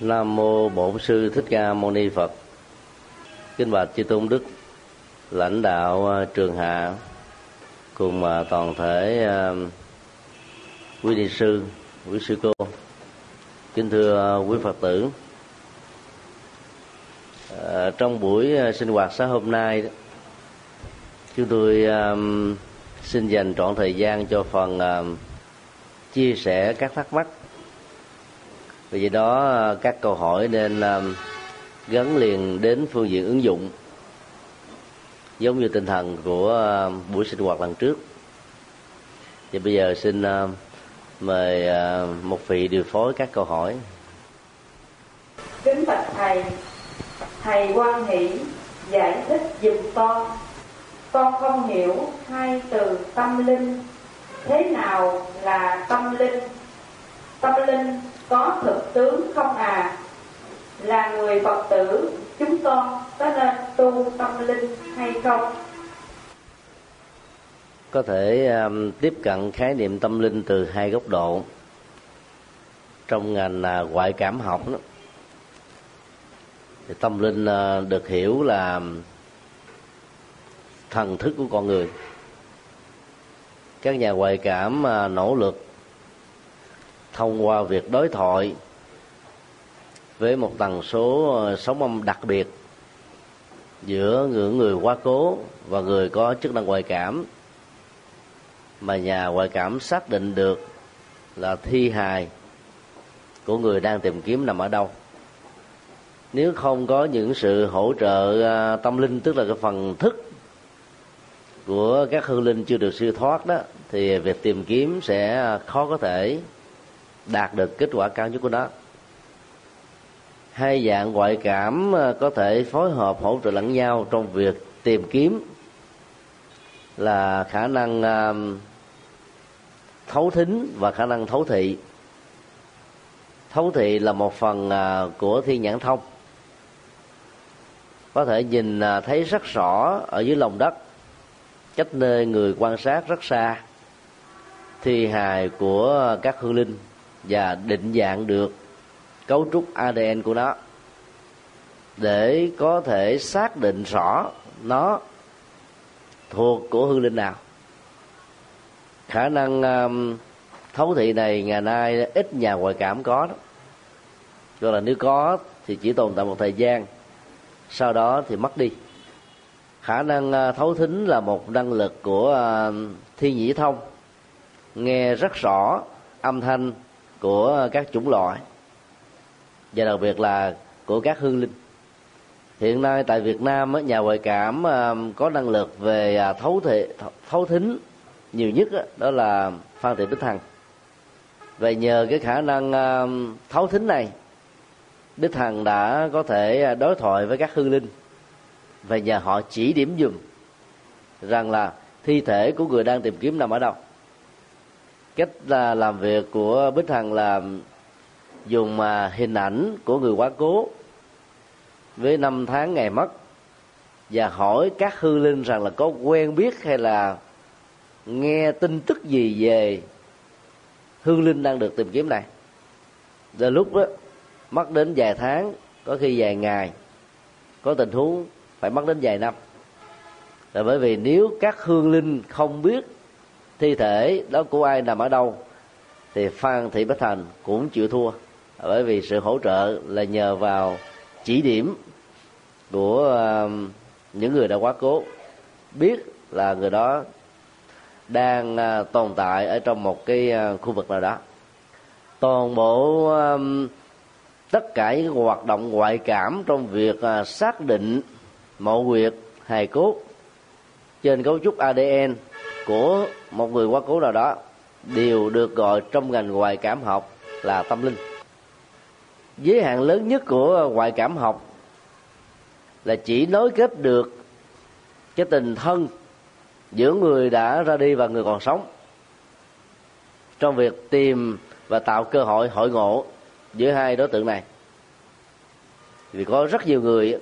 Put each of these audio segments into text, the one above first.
Nam mô Bổn sư Thích Ca Mâu Ni Phật. Kính bạch chư tôn đức, lãnh đạo à, trường hạ cùng à, toàn thể à, quý ni sư, quý sư cô. Kính thưa quý Phật tử. trong buổi sinh hoạt sáng hôm nay chúng tôi xin dành trọn thời gian cho phần chia sẻ các thắc mắc vì vậy đó, các câu hỏi nên ờ, gắn liền đến phương diện ứng dụng. Giống như tinh thần của ờ, buổi sinh hoạt lần trước. Thì bây giờ xin ờ, mời một vị điều phối các câu hỏi. Kính bạch thầy thầy quan hỷ, giải thích dùm con. Con không hiểu hai từ tâm linh. Thế nào là tâm linh? Tâm linh có thực tướng không à? Là người phật tử chúng con có nên tu tâm linh hay không? Có thể um, tiếp cận khái niệm tâm linh từ hai góc độ. Trong ngành uh, ngoại cảm học đó, thì tâm linh uh, được hiểu là um, thần thức của con người. Các nhà ngoại cảm uh, nỗ lực thông qua việc đối thoại với một tần số ờ, sóng âm đặc biệt giữa người người quá cố và người có chức năng ngoại cảm. Mà nhà ngoại cảm xác định được là thi hài của người đang tìm kiếm nằm ở đâu. Nếu không có những sự hỗ trợ ờ, tâm linh, tức là cái phần thức của các hương linh chưa được siêu thoát đó, thì việc tìm kiếm sẽ khó có thể đạt được kết quả cao nhất của nó. Hai dạng ngoại cảm à, có thể phối hợp hỗ trợ lẫn nhau trong việc tìm kiếm là khả năng à, thấu thính và khả năng thấu thị. Thấu thị là một phần à, của thiên nhãn thông. Có thể nhìn thấy rất rõ ở dưới lòng đất, cách nơi người quan sát rất xa, thi hài của các hương linh và định dạng được cấu trúc ADN của nó để có thể xác định rõ nó thuộc của hương linh nào. Khả năng um, thấu thị này ngày nay ít nhà ngoại cảm có đó. Gọi là nếu có thì chỉ tồn tại một thời gian sau đó thì mất đi. Khả năng uh, thấu thính là một năng lực của uh, thi nhĩ thông. Nghe rất rõ âm thanh của các chủng loại, và đặc biệt là của các hương linh. Hiện nay tại Việt Nam nhà ngoại cảm à, có năng lực về à, thấu thị thấu thính nhiều nhất đó là Phan Thị Bích Hằng. Và nhờ cái khả năng à, thấu thính này Đức Hằng đã có thể đối thoại với các hương linh. Và nhờ họ chỉ điểm dùm rằng là thi thể của người đang tìm kiếm nằm ở đâu cách là làm việc của bích hằng là dùng mà hình ảnh của người quá cố với năm tháng ngày mất và hỏi các hư linh rằng là có quen biết hay là nghe tin tức gì về hương linh đang được tìm kiếm này. Rồi lúc đó mất đến vài tháng, có khi vài ngày, có tình huống phải mất đến vài năm. Là bởi vì nếu các hương linh không biết thi thể đó của ai nằm ở đâu, thì phan thị bích thành cũng chịu thua. Bởi vì sự hỗ trợ là nhờ vào chỉ điểm của um, những người đã quá cố, biết là người đó đang à, tồn tại ở trong một cái à, khu vực nào đó. Toàn bộ um, tất cả những hoạt động ngoại cảm trong việc à, xác định mộ huyệt hài cốt trên cấu trúc ADN của một người quá cố nào đó đều được gọi trong ngành ngoại cảm học là tâm linh. Giới hạn lớn nhất của ngoại cảm học là chỉ nối kết được cái tình thân giữa người đã ra đi và người còn sống trong việc tìm và tạo cơ hội hội ngộ giữa hai đối tượng này. Vì có rất nhiều người,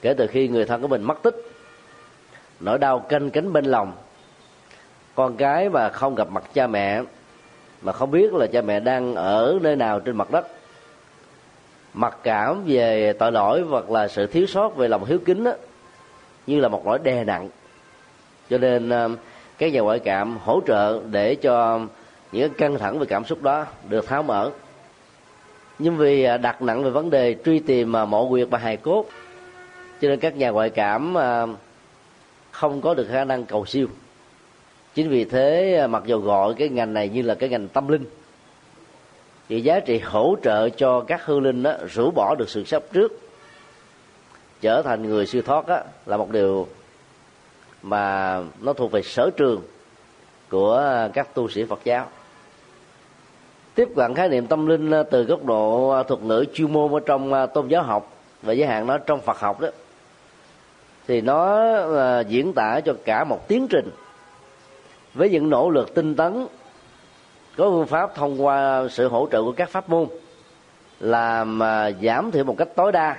kể từ khi người thân của mình mất tích, nỗi đau canh cánh bên lòng con cái mà không gặp mặt cha mẹ mà không biết là cha mẹ đang ở nơi nào trên mặt đất. Mặc cảm về tội lỗi hoặc là sự thiếu sót về lòng hiếu kính đó, như là một nỗi đè nặng. Cho nên ờ, các nhà ngoại cảm hỗ trợ để cho những căng thẳng về cảm xúc đó được tháo mở. Nhưng vì ờ, đặt nặng về vấn đề truy tìm mà mộ quyệt và hài cốt cho nên các nhà ngoại cảm không có được khả năng cầu siêu chính vì thế à, mặc dù gọi cái ngành này như là cái ngành tâm linh thì giá trị hỗ trợ cho các hư linh đó rũ bỏ được sự sắp trước trở thành người siêu thoát đó, là một điều mà nó thuộc về sở trường của các tu sĩ Phật giáo. Tiếp cận khái niệm tâm linh à, từ góc độ à, thuật ngữ chuyên môn ở trong tôn giáo học và giới hạn nó trong Phật học đó thì nó diễn tả cho cả một tiến trình với những nỗ lực tinh tấn, có phương pháp thông qua sự hỗ trợ của các pháp môn, làm à, giảm thiểu một cách tối đa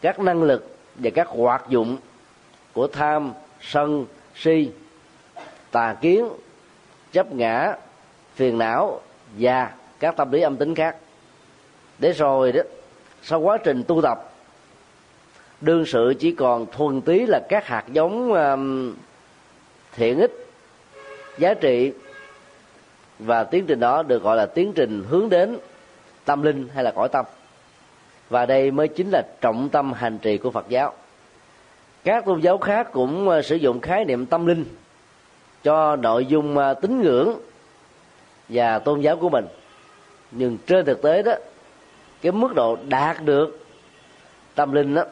các năng lực và các hoạt dụng của tham, sân, si, tà kiến, chấp ngã, phiền não và các tâm lý âm tính khác. Để rồi đó, sau quá trình tu tập, đương sự chỉ còn thuần tí là các hạt giống thiện ích giá trị và tiến trình đó được gọi là tiến trình hướng đến tâm linh hay là cõi tâm. Và đây mới chính là trọng tâm hành trì của phật giáo. Các tôn giáo khác cũng à, sử dụng khái niệm tâm linh cho nội dung à, tín ngưỡng và tôn giáo của mình. Nhưng trên thực tế đó, cái mức độ đạt được tâm linh đó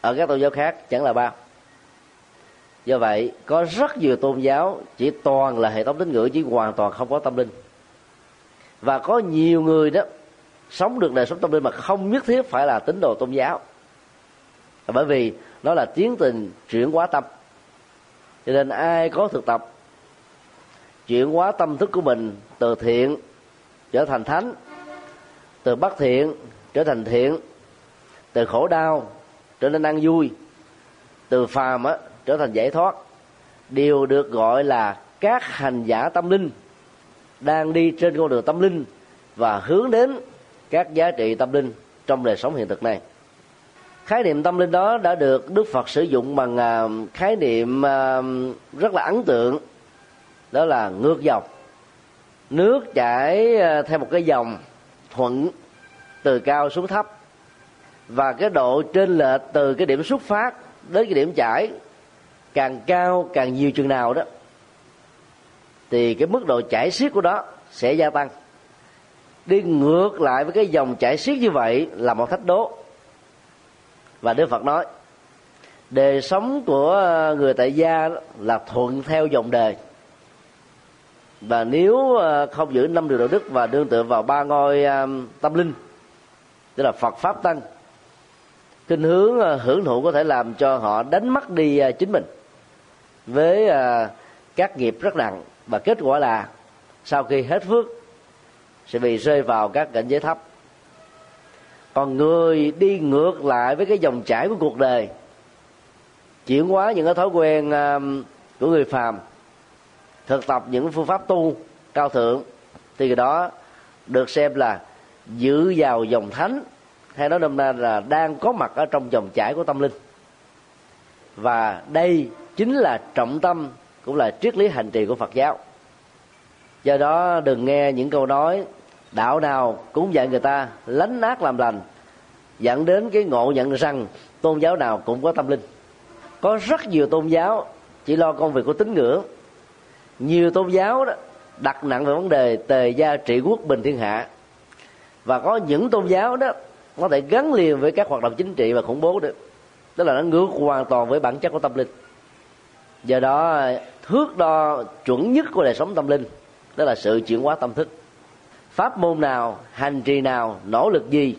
ở các tôn giáo khác chẳng là bao do vậy, có rất nhiều tôn giáo chỉ toàn là hệ thống tín ngưỡng chỉ hoàn toàn không có tâm linh. Và có nhiều người đó sống được đời sống tâm linh mà không nhất thiết phải là tín đồ tôn giáo. Bởi vì nó là tiến trình chuyển hóa tâm. Cho nên ai có thực tập, chuyển hóa tâm thức của mình từ thiện trở thành thánh, từ bất thiện trở thành thiện, từ khổ đau trở nên ăn vui, từ phàm á trở thành giải thoát. Đều được gọi là các hành giả tâm linh đang đi trên con đường tâm linh và hướng đến các giá trị tâm linh trong đời sống hiện thực này. Khái niệm tâm linh đó đã được đức phật sử dụng bằng à, khái niệm à, rất là ấn tượng, đó là ngược dòng. Nước chảy à, theo một cái dòng thuận từ cao xuống thấp và cái độ trên lệch từ cái điểm xuất phát đến cái điểm chảy càng cao, càng nhiều chừng nào đó, thì cái mức độ chảy xiết của đó sẽ gia tăng. Đi ngược lại với cái dòng chảy xiết như vậy là một thách đố. Và đức phật nói, đời sống của người tại gia là thuận theo dòng đời. Và nếu ờ, không giữ năm điều đạo đức và đương tựa vào ba ngôi ờ, tâm linh, tức là phật, pháp, tăng kinh hướng ờ, hưởng thụ có thể làm cho họ đánh mất đi chính mình với à, các nghiệp rất nặng. Và kết quả là, sau khi hết phước, sẽ bị rơi vào các cảnh giới thấp. Còn người đi ngược lại với cái dòng chảy của cuộc đời, chuyển hóa những cái thói quen à, của người phàm, thực tập những phương pháp tu cao thượng, thì cái đó được xem là giữ vào dòng thánh, hay nói nôm na là đang có mặt ở trong dòng chảy của tâm linh. Và đây chính là trọng tâm, cũng là triết lý hành trì của phật giáo. Do đó, đừng nghe những câu nói, đạo nào cũng dạy người ta, lánh ác làm lành, dẫn đến cái ngộ nhận rằng tôn giáo nào cũng có tâm linh. Có rất nhiều tôn giáo chỉ lo công việc của tín ngưỡng. Nhiều tôn giáo đó đặt nặng về vấn đề tề gia trị quốc bình thiên hạ. Và có những tôn giáo đó có thể gắn liền với các hoạt động chính trị và khủng bố được tức là nó ngược hoàn toàn với bản chất của tâm linh do đó thước đo chuẩn nhất của đời sống tâm linh đó là sự chuyển hóa tâm thức. Pháp môn nào hành trì nào nỗ lực gì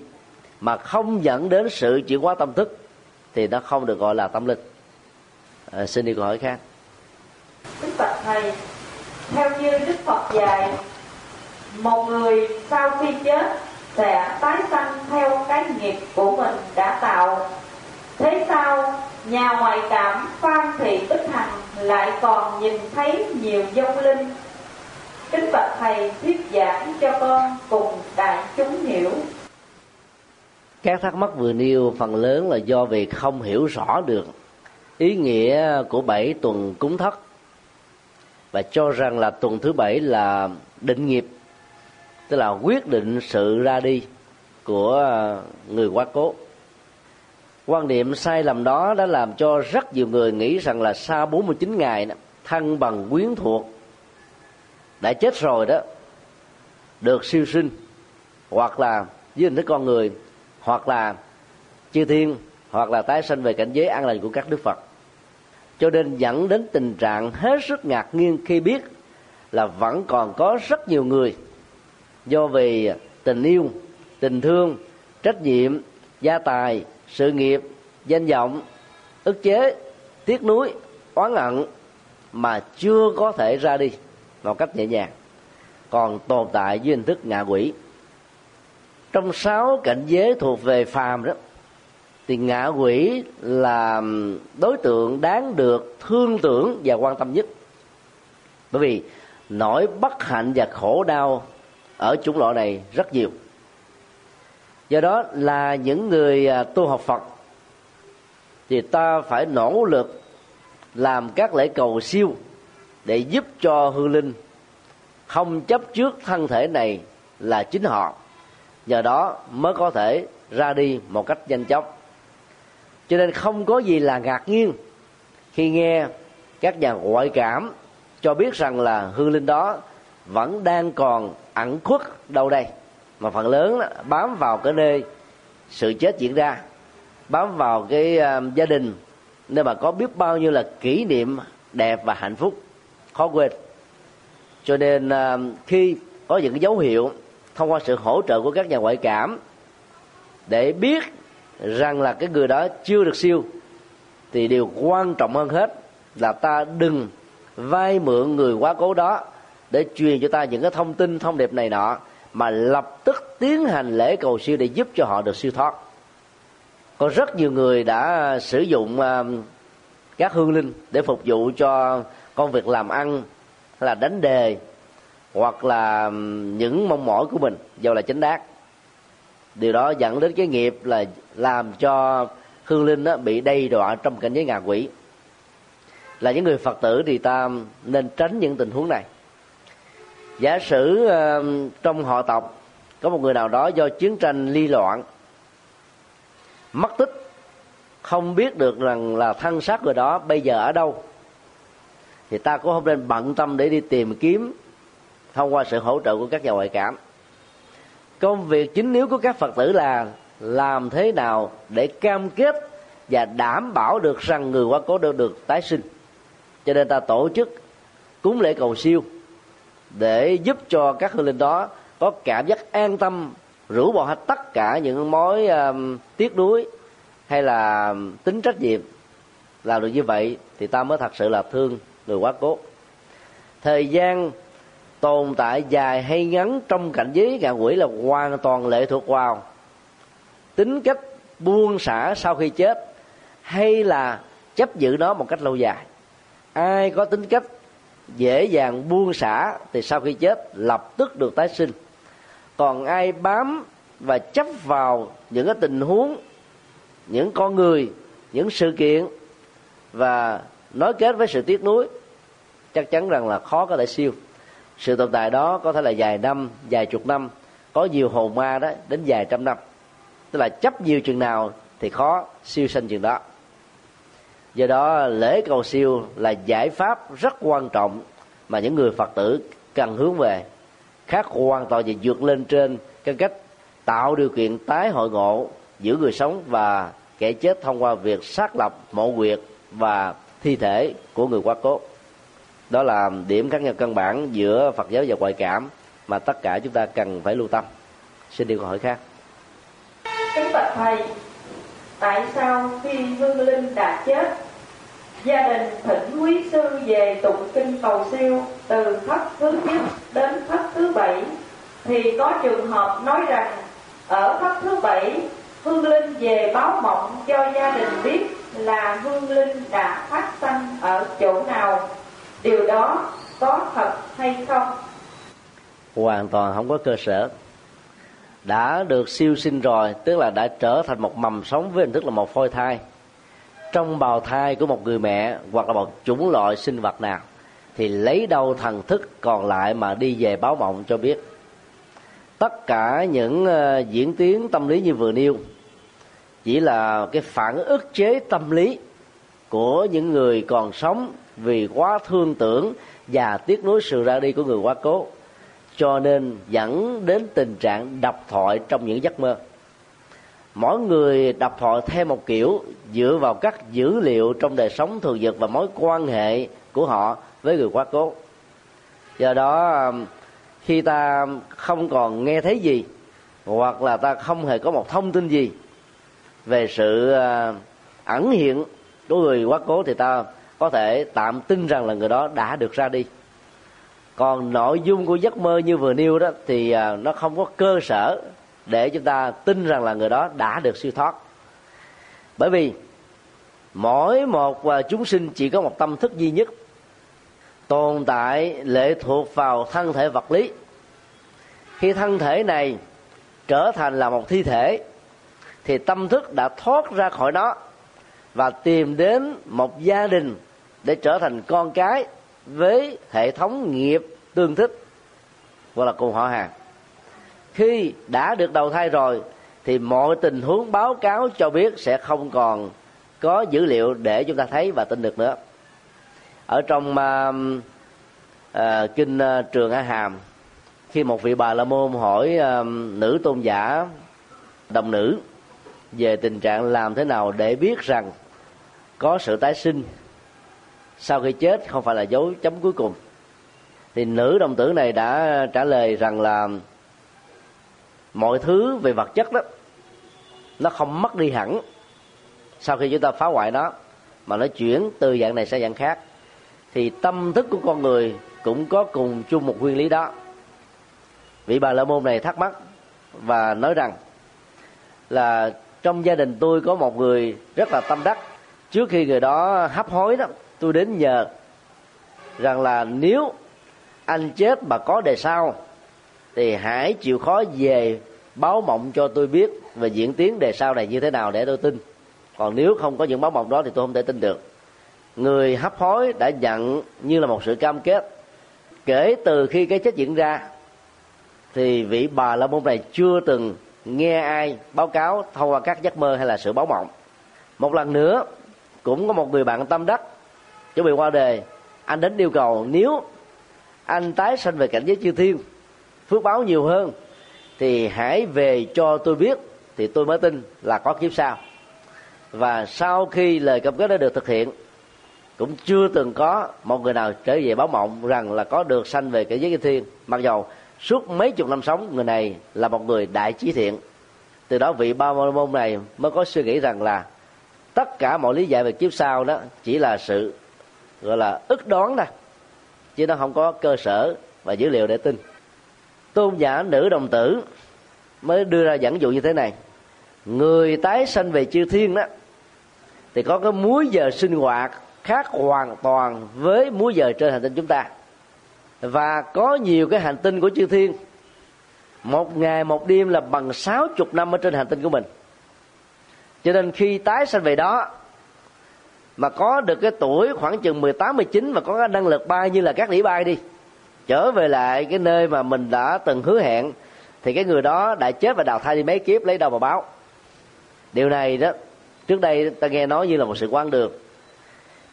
mà không dẫn đến sự chuyển hóa tâm thức thì nó không được gọi là tâm linh. À, xin đi câu hỏi khác. Đức phật thầy theo như đức phật dạy một người sau khi chết sẽ tái sanh theo cái nghiệp của mình đã tạo thế sao? Nhà ngoại cảm phan thị bích hằng lại còn nhìn thấy nhiều dông linh. Kính bạch thầy thuyết giảng cho con cùng đại chúng hiểu. Các thắc mắc vừa nêu, phần lớn là do việc không hiểu rõ được ý nghĩa của bảy tuần cúng thất. Và cho rằng là tuần thứ bảy là định nghiệp, tức là quyết định sự ra đi của người quá cố quan niệm sai lầm đó đã làm cho rất nhiều người nghĩ rằng là sau 49 ngày thân bằng quyến thuộc, đã chết rồi đó, được siêu sinh, hoặc là với hình thức con người, hoặc là chư thiên, hoặc là tái sinh về cảnh giới an lành của các đức phật. Cho nên dẫn đến tình trạng hết sức ngạc nhiên khi biết là vẫn còn có rất nhiều người do vì tình yêu, tình thương, trách nhiệm, gia tài sự nghiệp, danh vọng, ức chế, tiếc nuối, oán hận mà chưa có thể ra đi một cách nhẹ nhàng, còn tồn tại dưới hình thức ngạ quỷ. Trong sáu cảnh giới thuộc về phàm đó, thì ngạ quỷ là đối tượng đáng được thương tưởng và quan tâm nhất. Bởi vì nỗi bất hạnh và khổ đau ở chủng loại này rất nhiều do đó là những người à, tu học phật thì ta phải nỗ lực làm các lễ cầu siêu để giúp cho hư linh không chấp trước thân thể này là chính họ. Nhờ đó mới có thể ra đi một cách nhanh chóng. Cho nên không có gì là ngạc nhiên khi nghe các nhà ngoại cảm cho biết rằng là hư linh đó vẫn đang còn ẩn khuất đâu đây mà phần lớn đó, bám vào cái nơi sự chết diễn ra bám vào cái uh, gia đình. Nơi mà có biết bao nhiêu là kỷ niệm đẹp và hạnh phúc khó quên. Cho nên uh, khi có những cái dấu hiệu thông qua sự hỗ trợ của các nhà ngoại cảm để biết rằng là cái người đó chưa được siêu thì điều quan trọng hơn hết là ta đừng vay mượn người quá cố đó để truyền cho ta những cái thông tin thông điệp này nọ mà lập tức tiến hành lễ cầu siêu để giúp cho họ được siêu thoát. Có rất nhiều người đã sử dụng um, các hương linh để phục vụ cho công việc làm ăn, hay là đánh đề, hoặc là um, những mong mỏi của mình dầu là chính đáng điều đó dẫn đến cái nghiệp là làm cho hương linh đó bị đầy đọa trong cảnh giới ngạ quỷ. Là những người phật tử thì ta nên tránh những tình huống này giả sử uh, trong họ tộc có một người nào đó do chiến tranh ly loạn mất tích không biết được rằng là thân xác người đó bây giờ ở đâu thì ta cũng không nên bận tâm để đi tìm kiếm thông qua sự hỗ trợ của các nhà ngoại cảm. Công việc chính yếu của các phật tử là làm thế nào để cam kết và đảm bảo được rằng người quá cố được được tái sinh. Cho nên ta tổ chức cúng lễ cầu siêu để giúp cho các hương linh đó có cảm giác an tâm rũ bỏ hết tất cả những mối um, tiếc nuối hay là tính trách nhiệm. Làm được như vậy thì ta mới thật sự là thương người quá cố. Thời gian tồn tại dài hay ngắn trong cảnh giới ngạ quỷ là hoàn toàn lệ thuộc vào tính cách buông xả sau khi chết hay là chấp giữ nó một cách lâu dài. Ai có tính cách dễ dàng buông xả thì sau khi chết lập tức được tái sinh. Còn ai bám và chấp vào những cái tình huống, những con người, những sự kiện và nói kết với sự tiếc nuối, chắc chắn rằng là khó có thể siêu. Sự tồn tại đó có thể là vài năm, vài chục năm, có nhiều hồn ma đó đến vài trăm năm. Tức là chấp nhiều chừng nào thì khó siêu sinh chừng đó do đó, lễ cầu siêu là giải pháp rất quan trọng mà những người phật tử cần hướng về. Khác hoàn toàn về vượt lên trên cái cách tạo điều kiện tái hội ngộ giữa người sống và kẻ chết thông qua việc xác lập mộ quyệt và thi thể của người quá cố. Đó là điểm khác nhau căn bản giữa phật giáo và ngoại cảm mà tất cả chúng ta cần phải lưu tâm. Xin đi câu hỏi khác. Kính bạch thầy, tại sao khi hương linh đã chết gia đình thỉnh quý sư về tụng kinh cầu siêu từ thất thứ nhất đến thất thứ bảy. Thì có trường hợp nói rằng, ở thất thứ bảy, hương linh về báo mộng cho gia đình biết là hương linh đã phát sanh ở chỗ nào. Điều đó có thật hay không? Hoàn toàn không có cơ sở. Đã được siêu sinh rồi, tức là đã trở thành một mầm sống với hình thức là một phôi thai trong bào thai của một người mẹ hoặc là một chủng loại sinh vật nào, thì lấy đâu thần thức còn lại mà đi về báo mộng cho biết. Tất cả những ờ, diễn tiến tâm lý như vừa nêu chỉ là cái phản ức chế tâm lý của những người còn sống vì quá thương tưởng và tiếc nuối sự ra đi của người quá cố, cho nên dẫn đến tình trạng độc thoại trong những giấc mơ mỗi người đập họ theo một kiểu, dựa vào các dữ liệu trong đời sống thường nhật và mối quan hệ của họ với người quá cố. Do đó, khi ta không còn nghe thấy gì, hoặc là ta không hề có một thông tin gì về sự à, ẩn hiện của người quá cố thì ta có thể tạm tin rằng là người đó đã được ra đi. Còn nội dung của giấc mơ như vừa nêu đó thì à, nó không có cơ sở để chúng ta tin rằng là người đó đã được siêu thoát. Bởi vì mỗi một à, chúng sinh chỉ có một tâm thức duy nhất tồn tại lệ thuộc vào thân thể vật lý. Khi thân thể này trở thành là một thi thể, thì tâm thức đã thoát ra khỏi nó và tìm đến một gia đình để trở thành con cái với hệ thống nghiệp tương thích, gọi là cùng họ hàng khi đã được đầu thai rồi thì mọi tình huống báo cáo cho biết sẽ không còn có dữ liệu để chúng ta thấy và tin được nữa. Ở trong uh, uh, kinh uh, trường a hàm khi một vị bà la môn hỏi uh, nữ tôn giả đồng nữ về tình trạng làm thế nào để biết rằng có sự tái sinh sau khi chết không phải là dấu chấm cuối cùng thì nữ đồng tử này đã trả lời rằng là mọi thứ về vật chất đó, nó không mất đi hẳn. Sau khi chúng ta phá hoại nó, mà nó chuyển từ dạng này sang dạng khác, thì tâm thức của con người cũng có cùng chung một nguyên lý đó. Vị bà la môn này thắc mắc và nói rằng là trong gia đình tôi có một người rất là tâm đắc. Trước khi người đó hấp hối đó, tôi đến nhờ rằng là nếu anh chết mà có đề sau thì hãy chịu khó về báo mộng cho tôi biết về diễn tiến đề sau này như thế nào để tôi tin. Còn nếu không có những báo mộng đó thì tôi không thể tin được. Người hấp hối đã nhận như là một sự cam kết. Kể từ khi cái chết diễn ra, thì vị bà la môn này chưa từng nghe ai báo cáo thông qua các giấc mơ hay là sự báo mộng. Một lần nữa, cũng có một người bạn tâm đắc, chuẩn bị qua đề anh đến yêu cầu, nếu anh tái sanh về cảnh giới chư thiên phước báo nhiều hơn, thì hãy về cho tôi biết, thì tôi mới tin là có kiếp sau. Và sau khi lời cam kết đã được thực hiện, cũng chưa từng có một người nào trở về báo mộng rằng là có được sanh về cái giới kinh thiên. Mặc dầu suốt mấy chục năm sống, người này là một người đại trí thiện. Từ đó vị ba môn này mới có suy nghĩ rằng là tất cả mọi lý giải về kiếp sau đó chỉ là sự, gọi là ức đoán thôi, chứ nó không có cơ sở và dữ liệu để tin tôn giả nữ đồng tử mới đưa ra dẫn dụ như thế này. Người tái sanh về chư thiên đó, thì có cái múi giờ sinh hoạt khác hoàn toàn với múi giờ trên hành tinh chúng ta. Và có nhiều cái hành tinh của chư thiên. Một ngày một đêm là bằng sáu chục năm ở trên hành tinh của mình. Cho nên khi tái sanh về đó, mà có được cái tuổi khoảng chừng 18 19 và có cái năng lực bay như là các đĩa bay đi trở về lại cái nơi mà mình đã từng hứa hẹn, thì cái người đó đã chết và đào thai đi mấy kiếp, lấy đâu mà báo. Điều này đó, trước đây ta nghe nói như là một sự quan được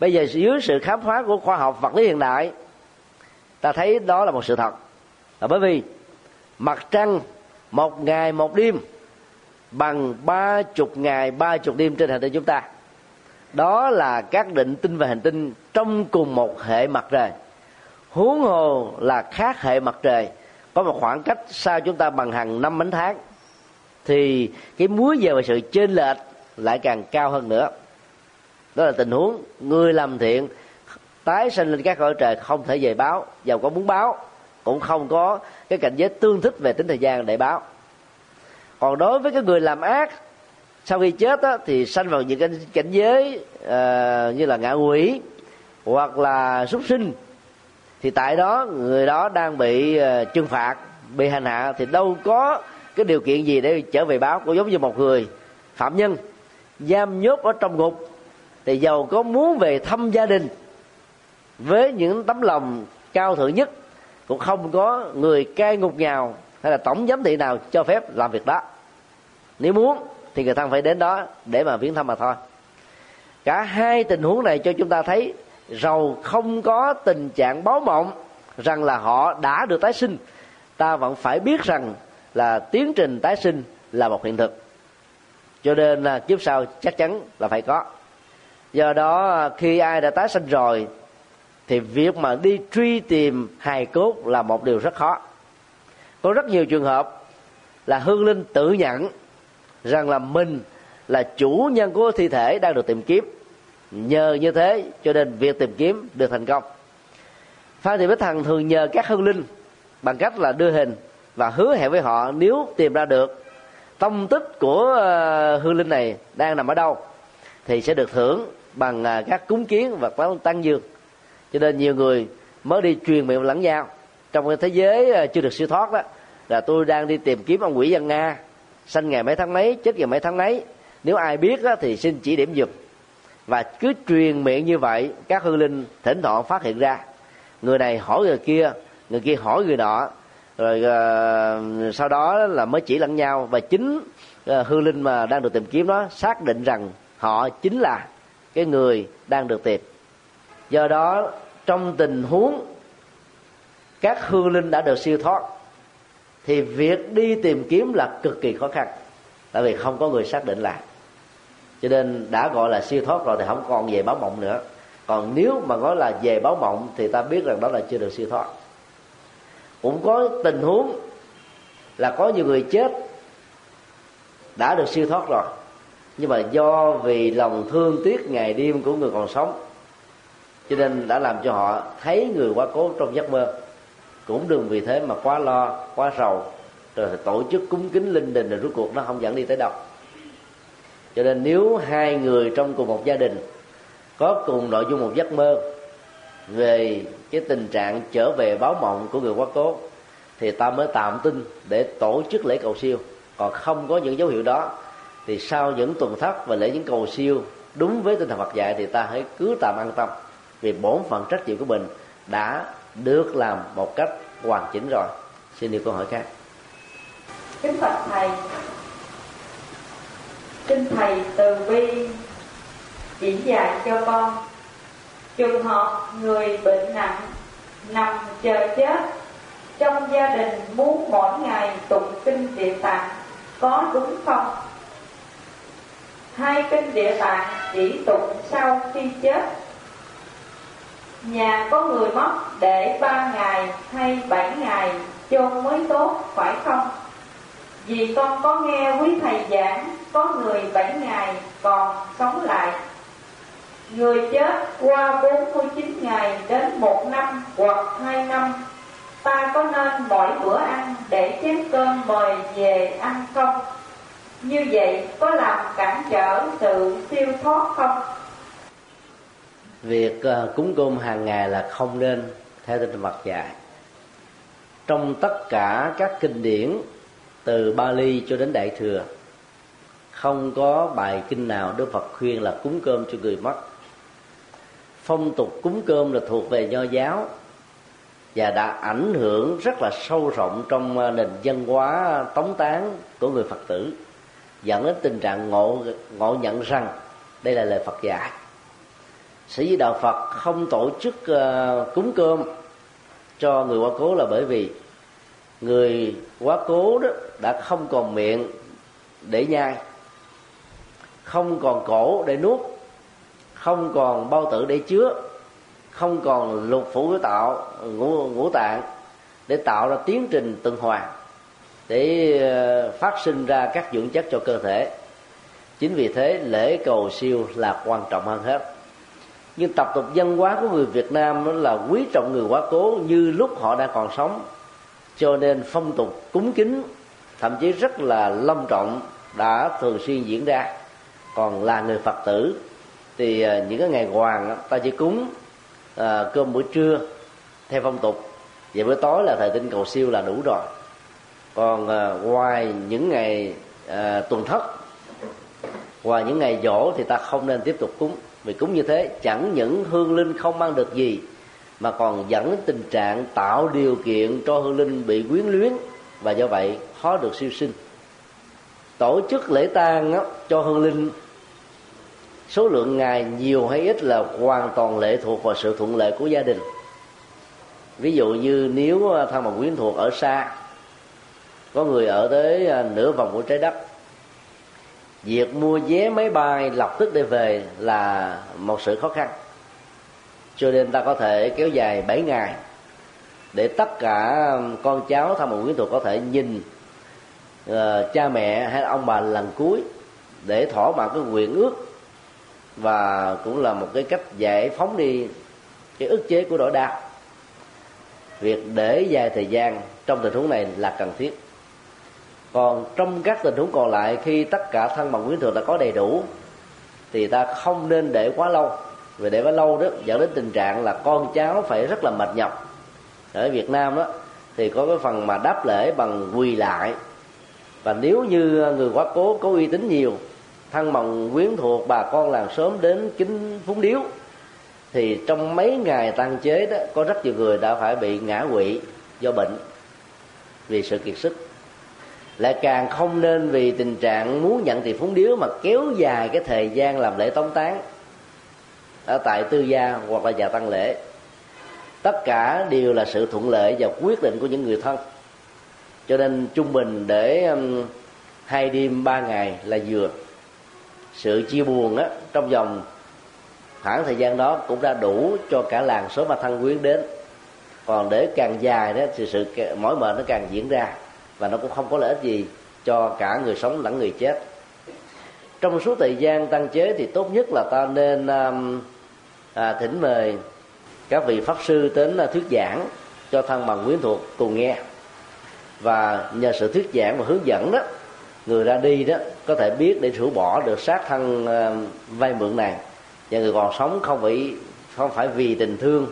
bây giờ dưới sự khám phá của khoa học vật lý hiện đại, ta thấy đó là một sự thật. Là bởi vì mặt trăng một ngày một đêm, bằng ba chục ngày ba chục đêm trên hành tinh chúng ta. Đó là các định tinh và hành tinh trong cùng một hệ mặt trời huống hồ là khác hệ mặt trời có một khoảng cách xa chúng ta bằng hàng năm ánh tháng thì cái múi giờ và sự chênh lệch lại càng cao hơn nữa. Đó là tình huống người làm thiện tái sinh lên các cõi trời không thể về báo giàu có muốn báo cũng không có cái cảnh giới tương thích về tính thời gian để báo. Còn đối với cái người làm ác sau khi chết đó, thì sanh vào những cái cảnh giới uh, như là ngạ quỷ hoặc là súc sinh thì tại đó, người đó đang bị ờ, trừng phạt, bị hành hạ. Thì đâu có cái điều kiện gì để trở về báo cũng giống như một người phạm nhân, giam nhốt ở trong ngục. Thì giàu có muốn về thăm gia đình với những tấm lòng cao thượng nhất, cũng không có người cai ngục nào hay là tổng giám thị nào cho phép làm việc đó. Nếu muốn thì người thân phải đến đó để mà viếng thăm mà thôi. Cả hai tình huống này cho chúng ta thấy rầu không có tình trạng báo mộng rằng là họ đã được tái sinh. Ta vẫn phải biết rằng là tiến trình tái sinh là một hiện thực. Cho nên là kiếp sau chắc chắn là phải có. Do đó, khi ai đã tái sinh rồi, thì việc mà đi truy tìm hài cốt là một điều rất khó. Có rất nhiều trường hợp là hương linh tự nhận rằng là mình là chủ nhân của thi thể đang được tìm kiếm nhờ như thế cho nên việc tìm kiếm được thành công. Phan thị bích thần thường nhờ các hương linh bằng cách là đưa hình và hứa hẹn với họ nếu tìm ra được tông tích của ờ, hương linh này đang nằm ở đâu thì sẽ được thưởng bằng ờ, các cúng kiến và tăng dương cho nên nhiều người mới đi truyền miệng lẫn nhau. Trong cái thế giới ờ, chưa được siêu thoát đó là tôi đang đi tìm kiếm ông quỷ dân nga. Sanh ngày mấy tháng mấy chết ngày mấy tháng mấy. Nếu ai biết đó, thì xin chỉ điểm giùm và cứ truyền miệng như vậy các hương linh thỉnh thoảng phát hiện ra. Người này hỏi người kia người kia hỏi người nọ. Rồi uh, sau đó là mới chỉ lẫn nhau. Và chính ờ, uh, hương linh mà đang được tìm kiếm đó xác định rằng họ chính là cái người đang được tìm. Do đó trong tình huống các hương linh đã được siêu thoát thì việc đi tìm kiếm là cực kỳ khó khăn. Tại vì không có người xác định là cho nên đã gọi là siêu thoát rồi thì không còn về báo mộng nữa. Còn nếu mà nói là về báo mộng thì ta biết rằng đó là chưa được siêu thoát. Cũng có tình huống là có nhiều người chết đã được siêu thoát rồi. Nhưng mà do vì lòng thương tiếc ngày đêm của người còn sống, cho nên đã làm cho họ thấy người quá cố trong giấc mơ. Cũng đừng vì thế mà quá lo, quá sầu rồi tổ chức cúng kính linh đình rồi rốt cuộc nó không dẫn đi tới đâu cho nên nếu hai người trong cùng một gia đình có cùng nội dung một giấc mơ về cái tình trạng trở về báo mộng của người quá cố, thì ta mới tạm tin để tổ chức lễ cầu siêu. Còn không có những dấu hiệu đó, thì sau những tuần thất và lễ những cầu siêu đúng với tinh thần Phật dạy, thì ta hãy cứ tạm an tâm vì bổn phận trách nhiệm của mình đã được làm một cách hoàn chỉnh rồi. Xin điều câu hỏi khác. Kính phật thầy xin thầy từ bi chỉ dạy cho con. Trường hợp người bệnh nặng nằm chờ chết, trong gia đình muốn mỗi ngày tụng kinh địa tạng có đúng không? Hai kinh địa tạng chỉ tụng sau khi chết. Nhà có người mất để ba ngày hay bảy ngày chôn mới tốt, phải không? Vì con có nghe quý thầy giảng có người bảy ngày còn sống lại Người chết qua 49 ngày đến một năm hoặc hai năm Ta có nên mỗi bữa ăn để chén cơm mời về ăn không? Như vậy có làm cản trở sự siêu thoát không? Việc ờ, cúng cơm hàng ngày là không nên, theo tinh Phật dạy. Trong tất cả các kinh điển, từ Bali cho đến Đại thừa không có bài kinh nào Đức Phật khuyên là cúng cơm cho người mất. Phong tục cúng cơm là thuộc về nho giáo và đã ảnh hưởng rất là sâu rộng trong ờ, nền văn hóa tống tán của người phật tử dẫn đến tình trạng ngộ ngộ nhận rằng đây là lời phật dạy. Sĩ dĩ đạo phật không tổ chức uh, cúng cơm cho người quá cố là bởi vì người quá cố đó đã không còn miệng để nhai không còn cổ để nuốt không còn bao tử để chứa không còn lục phủ của tạo ngũ, ngũ tạng để tạo ra tiến trình tuần hoàn để ờ, phát sinh ra các dưỡng chất cho cơ thể. Chính vì thế lễ cầu siêu là quan trọng hơn hết. Nhưng tập tục văn hóa của người Việt Nam là quý trọng người quá cố như lúc họ đang còn sống. Cho nên phong tục cúng kính thậm chí rất là long trọng đã thường xuyên diễn ra còn là người Phật tử thì à, những cái ngày hoàng ta chỉ cúng à, cơm buổi trưa theo phong tục. Và bữa tối là thời tinh cầu siêu là đủ rồi. Còn à, ngoài những ngày à, tuần thất ngoài những ngày dỗ thì ta không nên tiếp tục cúng. Vì cúng như thế chẳng những hương linh không mang được gì mà còn dẫn đến tình trạng tạo điều kiện cho hương linh bị quyến luyến. Và do vậy khó được siêu sinh. Tổ chức lễ tang cho hương linh số lượng ngày nhiều hay ít là hoàn toàn lệ thuộc vào sự thuận lợi của gia đình. Ví dụ như nếu à, thân bằng quyến thuộc ở xa có người ở tới à, nửa vòng của trái đất việc mua vé máy bay lập tức để về là một sự khó khăn. Cho nên ta có thể kéo dài 7 ngày để tất cả con cháu thân bằng quyến thuộc có thể nhìn uh, cha mẹ hay ông bà lần cuối để thỏa mãn cái nguyện ước và cũng là một cái cách giải phóng đi cái ức chế của nỗi đau. Việc để dài thời gian trong tình huống này là cần thiết. Còn trong các tình huống còn lại, khi tất cả thân bằng quyến thuộc đã có đầy đủ, thì ta không nên để quá lâu. Vì để quá lâu đó dẫn đến tình trạng là con cháu phải rất là mệt nhọc. Ở Việt Nam đó, thì có cái phần mà đáp lễ bằng quỳ lại. Và nếu như người quá cố có uy tín nhiều thân bằng quyến thuộc bà con làng sớm đến kính phúng điếu. Thì trong mấy ngày tăng chế đó có rất nhiều người đã phải bị ngã quỵ do bệnh vì sự kiệt sức. Lại càng không nên vì tình trạng muốn nhận tiền phúng điếu mà kéo dài cái thời gian làm lễ tống tán ở tại tư gia hoặc là nhà tăng lễ. Tất cả đều là sự thuận lợi và quyết định của những người thân. Cho nên trung bình để um, hai đêm ba ngày là vừa sự chia buồn á trong vòng khoảng thời gian đó cũng đã đủ cho cả làng số mà thân quyến đến. Còn để càng dài đó thì sự mỏi mệt nó càng diễn ra và nó cũng không có lợi ích gì cho cả người sống lẫn người chết. Trong suốt thời gian tăng chế thì tốt nhất là ta nên um, à, thỉnh mời các vị pháp sư đến à, thuyết giảng cho thân bằng quyến thuộc cùng nghe. Và nhờ sự thuyết giảng và hướng dẫn đó người ra đi đó có thể biết để rũ bỏ được sát thân ờ, vay mượn này và người còn sống không phải không phải vì tình thương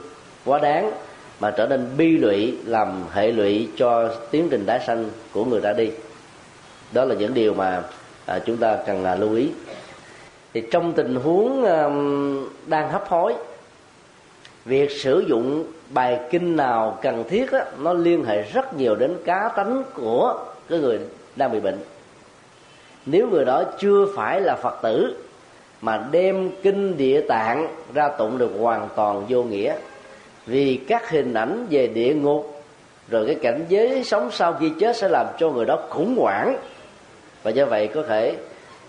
quá đáng mà trở nên bi lụy làm hệ lụy cho tiến trình tái sanh của người ra đi. Đó là những điều mà à, chúng ta cần à, lưu ý. Thì trong tình huống à, đang hấp hối việc sử dụng bài kinh nào cần thiết đó, nó liên hệ rất nhiều đến cá tánh của cái người đang bị bệnh nếu người đó chưa phải là phật tử, mà đem kinh địa tạng ra tụng được hoàn toàn vô nghĩa, vì các hình ảnh về địa ngục, rồi cái cảnh giới sống sau khi chết sẽ làm cho người đó khủng hoảng. Và do vậy có thể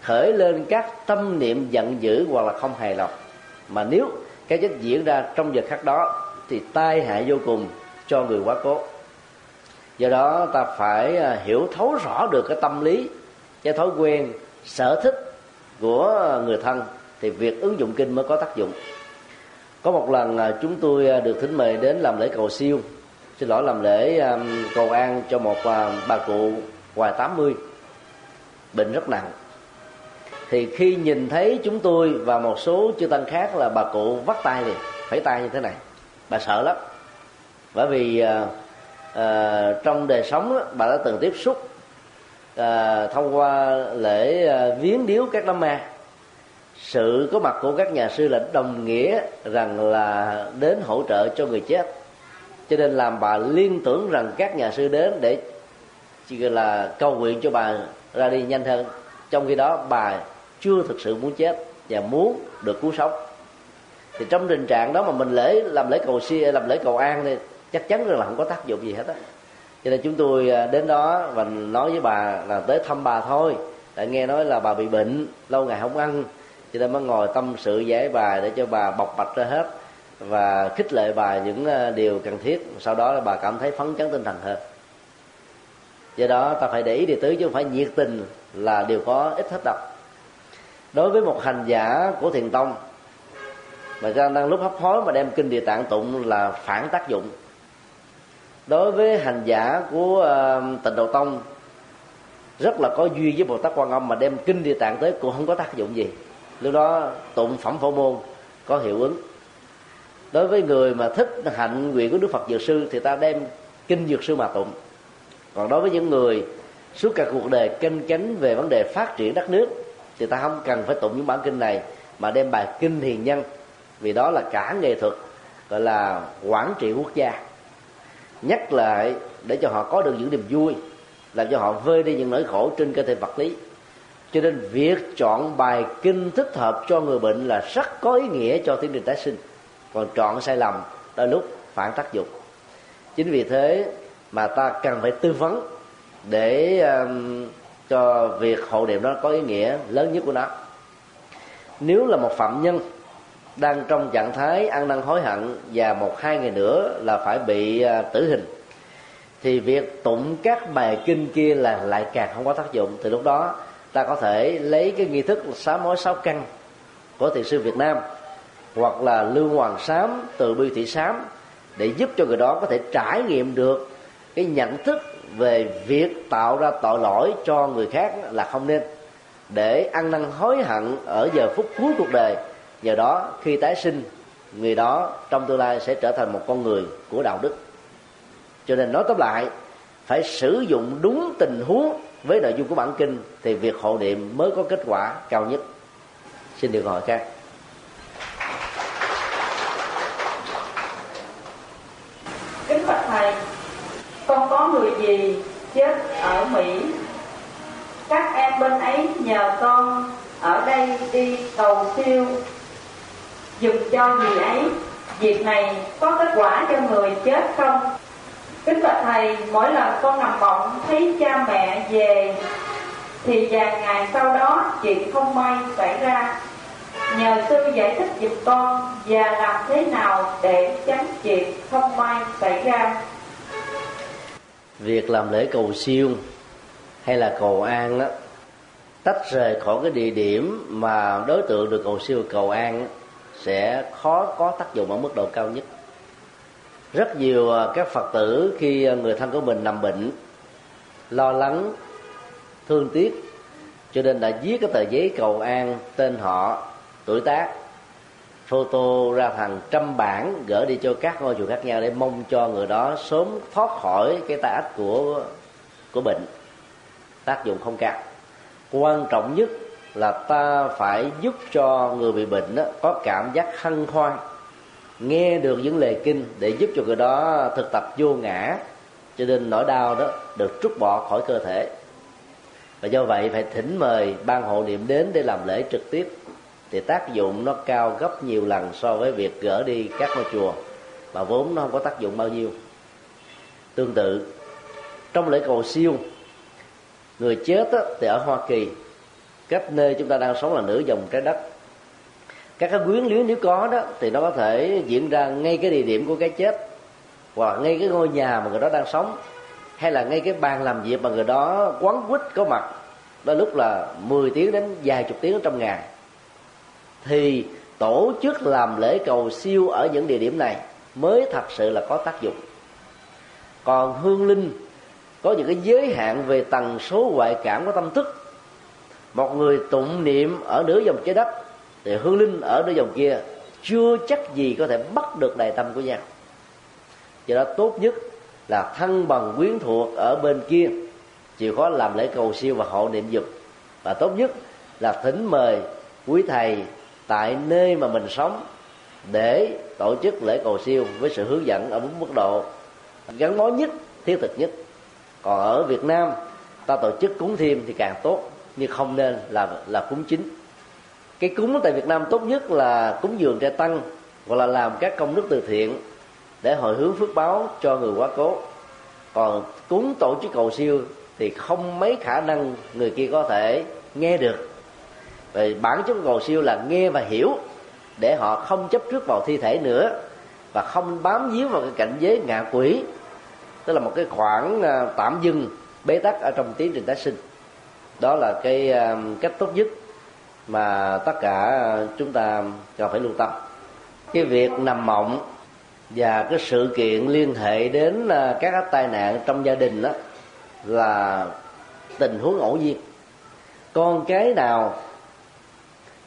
khởi lên các tâm niệm giận dữ hoặc là không hài lòng. Mà nếu cái chết diễn ra trong giờ khắc đó, thì tai hại vô cùng cho người quá cố. Do đó ta phải à, hiểu thấu rõ được cái tâm lý cái thói quen sở thích của người thân thì việc ứng dụng kinh mới có tác dụng. Có một lần à, chúng tôi à, được thỉnh mời đến làm lễ cầu siêu. Xin lỗi làm lễ à, cầu an cho một bà cụ ngoài 80 bệnh rất nặng. Thì khi nhìn thấy chúng tôi và một số chư tăng khác là bà cụ vắt tay liền phải tay như thế này bà sợ lắm. Bởi vì uh, trong đời sống đó, bà đã từng tiếp xúc à, thông qua lễ à, viếng điếu các đám ma sự có mặt của các nhà sư là đồng nghĩa rằng là đến hỗ trợ cho người chết. Cho nên làm bà liên tưởng rằng các nhà sư đến để chỉ là cầu nguyện cho bà ra đi nhanh hơn. Trong khi đó bà chưa thực sự muốn chết và muốn được cứu sống. Thì trong tình trạng đó mà mình lễ làm lễ cầu si làm lễ cầu an thì chắc chắn rằng là không có tác dụng gì hết á cho nên chúng tôi à, đến đó và nói với bà là tới thăm bà thôi. Đã nghe nói là bà bị bệnh, lâu ngày không ăn. Cho nên mới ngồi tâm sự giải bài để cho bà bộc bạch ra hết và khích lệ bà những à, điều cần thiết. Sau đó là bà cảm thấy phấn chấn tinh thần hơn. Do đó ta phải để ý địa tứ chứ không phải nhiệt tình là điều có ít hết đâu. Đối với một hành giả của thiền tông, mà đang lúc hấp hối mà đem kinh địa tạng tụng là phản tác dụng đối với hành giả của uh, tịnh độ tông rất là có duyên với bồ tát quan âm mà đem kinh địa tạng tới cũng không có tác dụng gì. Lúc đó tụng phẩm phổ môn có hiệu ứng. Đối với người mà thích hạnh nguyện của đức phật dược sư thì ta đem kinh dược sư mà tụng. Còn đối với những người suốt cả cuộc đời canh cánh về vấn đề phát triển đất nước thì ta không cần phải tụng những bản kinh này mà đem bài kinh hiền nhân vì đó là cả nghệ thuật gọi là quản trị quốc gia nhắc lại để cho họ có được những niềm vui làm cho họ vơi đi những nỗi khổ trên cơ thể vật lý. Cho nên việc chọn bài kinh thích hợp cho người bệnh là rất có ý nghĩa cho tiến trình tái sinh. Còn chọn sai lầm đôi lúc phản tác dụng. Chính vì thế mà ta cần phải tư vấn để um, cho việc hộ niệm đó có ý nghĩa lớn nhất của nó. Nếu là một phạm nhân đang trong trạng thái ăn năn hối hận và một hai ngày nữa là phải bị à, tử hình. Thì việc tụng các bài kinh kia là lại càng không có tác dụng. Từ lúc đó, ta có thể lấy cái nghi thức sám hối sáu căn của thiền sư Việt Nam hoặc là lưu hoàng sám từ bi thị sám để giúp cho người đó có thể trải nghiệm được cái nhận thức về việc tạo ra tội lỗi cho người khác là không nên. Để ăn năn hối hận ở giờ phút cuối cuộc đời nhờ đó, khi tái sinh, người đó trong tương lai sẽ trở thành một con người của đạo đức. Cho nên nói tóm lại, phải sử dụng đúng tình huống với nội dung của bản kinh thì việc hộ niệm mới có kết quả cao nhất. Xin được hỏi các kính bạch thầy, con có người gì chết ở mỹ? Các em bên ấy nhờ con ở đây đi cầu siêu dùm cho người ấy. Việc này có kết quả cho người chết không? Kính bạch thầy, mỗi lần con nằm mộng thấy cha mẹ về, thì vài ngày sau đó chuyện không may xảy ra. Nhờ sư giải thích giùm con và làm thế nào để tránh chuyện không may xảy ra. Việc làm lễ cầu siêu hay là cầu an đó tách rời khỏi cái địa điểm mà đối tượng được cầu siêu cầu an sẽ khó có tác dụng ở mức độ cao nhất. Rất nhiều à, các phật tử khi à, người thân của mình nằm bệnh, lo lắng, thương tiếc, cho nên đã viết cái tờ giấy cầu an tên họ, tuổi tác, photo ra thành trăm bản gửi đi cho các ngôi chùa khác nhau để mong cho người đó sớm thoát khỏi cái tai ách của của bệnh. Tác dụng không cao. Quan trọng nhất là ta phải giúp cho người bị bệnh đó, có cảm giác hân hoan nghe được những lời kinh để giúp cho người đó thực tập vô ngã. Cho nên nỗi đau đó được trút bỏ khỏi cơ thể. Và do vậy phải thỉnh mời ban hộ niệm đến để làm lễ trực tiếp. Thì tác dụng nó cao gấp nhiều lần so với việc gỡ đi các ngôi chùa mà vốn nó không có tác dụng bao nhiêu. Tương tự trong lễ cầu siêu người chết á, thì ở hoa kỳ cách nơi chúng ta đang sống là nửa vòng trái đất. Các cái quyến luyến nếu có đó, thì nó có thể diễn ra ngay cái địa điểm của cái chết, hoặc ngay cái ngôi nhà mà người đó đang sống, hay là ngay cái bàn làm việc mà người đó quán quýt có mặt. Đó lúc là 10 tiếng đến vài chục tiếng trong ngày. Thì tổ chức làm lễ cầu siêu ở những địa điểm này mới thật sự là có tác dụng. Còn hương linh có những cái giới hạn về tần số ngoại cảm của tâm thức một người tụng niệm ở nửa dòng trái đất, thì hương linh ở nửa dòng kia chưa chắc gì có thể bắt được đại tâm của nhau. Do đó tốt nhất là thân bằng quyến thuộc ở bên kia, chịu khó làm lễ cầu siêu và hộ niệm dục. Và tốt nhất là thỉnh mời quý thầy tại nơi mà mình sống để tổ chức lễ cầu siêu với sự hướng dẫn ở mức độ. Gắn bó nhất, thiết thực nhất. Còn ở Việt Nam, ta tổ chức cúng thêm thì càng tốt nhưng không nên là là cúng chính. Cái cúng tại Việt Nam tốt nhất là cúng dường trai tăng hoặc là làm các công đức từ thiện để hồi hướng phước báo cho người quá cố. Còn cúng tổ chức cầu siêu thì không mấy khả năng người kia có thể nghe được. Về bản chất cầu siêu là nghe và hiểu để họ không chấp trước vào thi thể nữa và không bám víu vào cái cảnh giới ngạ quỷ. Tức là một cái khoảng à, tạm dừng bế tắc ở trong tiến trình tái sinh đó là cái um, cách tốt nhất mà tất cả chúng ta cần phải lưu tâm. Cái việc nằm mộng và cái sự kiện liên hệ đến à, các tai nạn trong gia đình đó là tình huống ngẫu nhiên. Con cái nào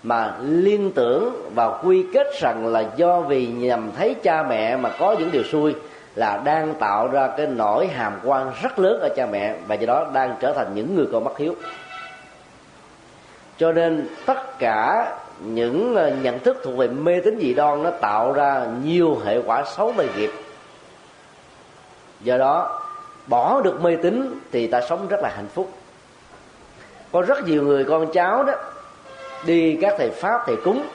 mà liên tưởng và quy kết rằng là do vì nhằm thấy cha mẹ mà có những điều xui là đang tạo ra cái nỗi hàm quan rất lớn ở cha mẹ và do đó đang trở thành những người con bất hiếu. Cho nên tất cả những ờ, nhận thức thuộc về mê tín dị đoan nó tạo ra nhiều hệ quả xấu về nghiệp. Do đó, bỏ được mê tín thì ta sống rất là hạnh phúc. Có rất nhiều người con cháu đó đi các thầy pháp, thầy cúng,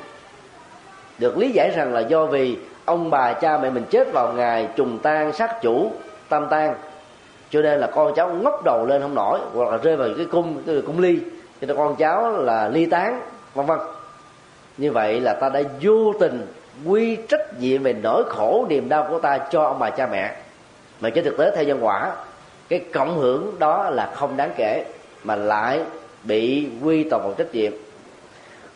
được lý giải rằng là do vì ông bà cha mẹ mình chết vào ngày trùng tan sát chủ, tam tan cho nên là con cháu ngóc đầu lên không nổi, hoặc là rơi vào cái cung cái cung ly. Cho nên con cháu là ly tán, vân vân. Như vậy là ta đã vô tình quy trách nhiệm về nỗi khổ, niềm đau của ta cho ông bà cha mẹ. Mà trên thực tế, theo nhân quả, cái cộng hưởng đó là không đáng kể, mà lại bị quy toàn bộ trách nhiệm.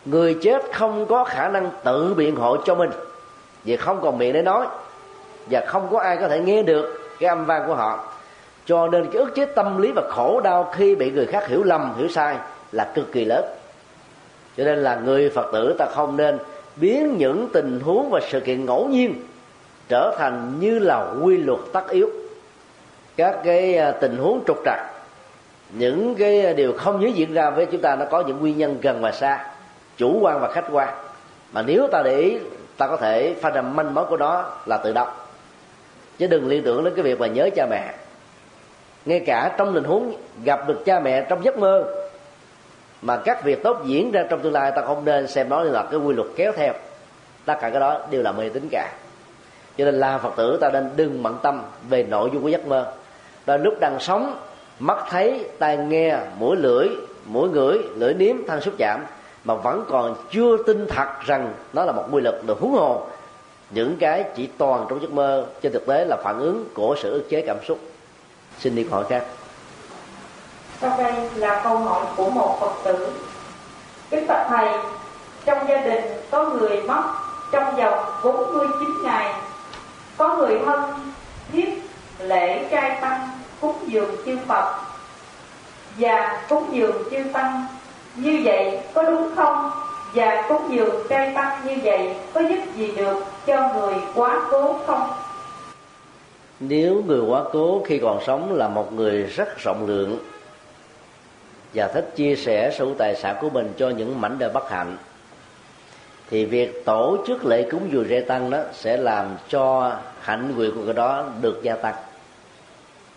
Người chết không có khả năng tự biện hộ cho mình vì không còn miệng để nói. Và không có ai có thể nghe được cái âm vang của họ. Cho nên cái ức chế tâm lý và khổ đau khi bị người khác hiểu lầm, hiểu sai là cực kỳ lớn. Cho nên là người phật tử ta không nên biến những tình huống và sự kiện ngẫu nhiên trở thành như là quy luật tất yếu. Các cái à, tình huống trục trặc, những cái điều không nhớ diễn ra với chúng ta, nó có những nguyên nhân gần và xa, chủ quan và khách quan. Mà nếu ta để ý ta có thể pha ra manh mối của nó là tự động chứ đừng liên tưởng đến cái việc mà nhớ cha mẹ. Ngay cả trong tình huống gặp được cha mẹ trong giấc mơ, mà các việc tốt diễn ra trong tương lai ta không nên xem đó là cái quy luật kéo theo. Tất cả cái đó đều là mê tín cả. Cho nên là phật tử ta nên đừng bận tâm về nội dung của giấc mơ. Ta lúc đang sống, mắt thấy, tai nghe, mũi lưỡi, mũi ngửi, lưỡi nếm, thân xúc chạm mà vẫn còn chưa tin thật rằng nó là một quy luật được huống hồ. Những cái chỉ toàn trong giấc mơ, trên thực tế là phản ứng của sự ức chế cảm xúc. Xin đi hỏi khác. Sau đây là câu hỏi của một phật tử. Kính bạch thầy, trong gia đình có người mất trong vòng 49 ngày. Có người thân thiết lễ trai tăng cúng dường chư Phật và cúng dường chư tăng như vậy có đúng không? Và cúng dường trai tăng như vậy có giúp gì được cho người quá cố không? Nếu người quá cố khi còn sống là một người rất rộng lượng và thích chia sẻ sự tài sản của mình cho những mảnh đời bất hạnh, thì việc tổ chức lễ cúng dường rê tăng đó sẽ làm cho hạnh nguyện của người đó được gia tăng.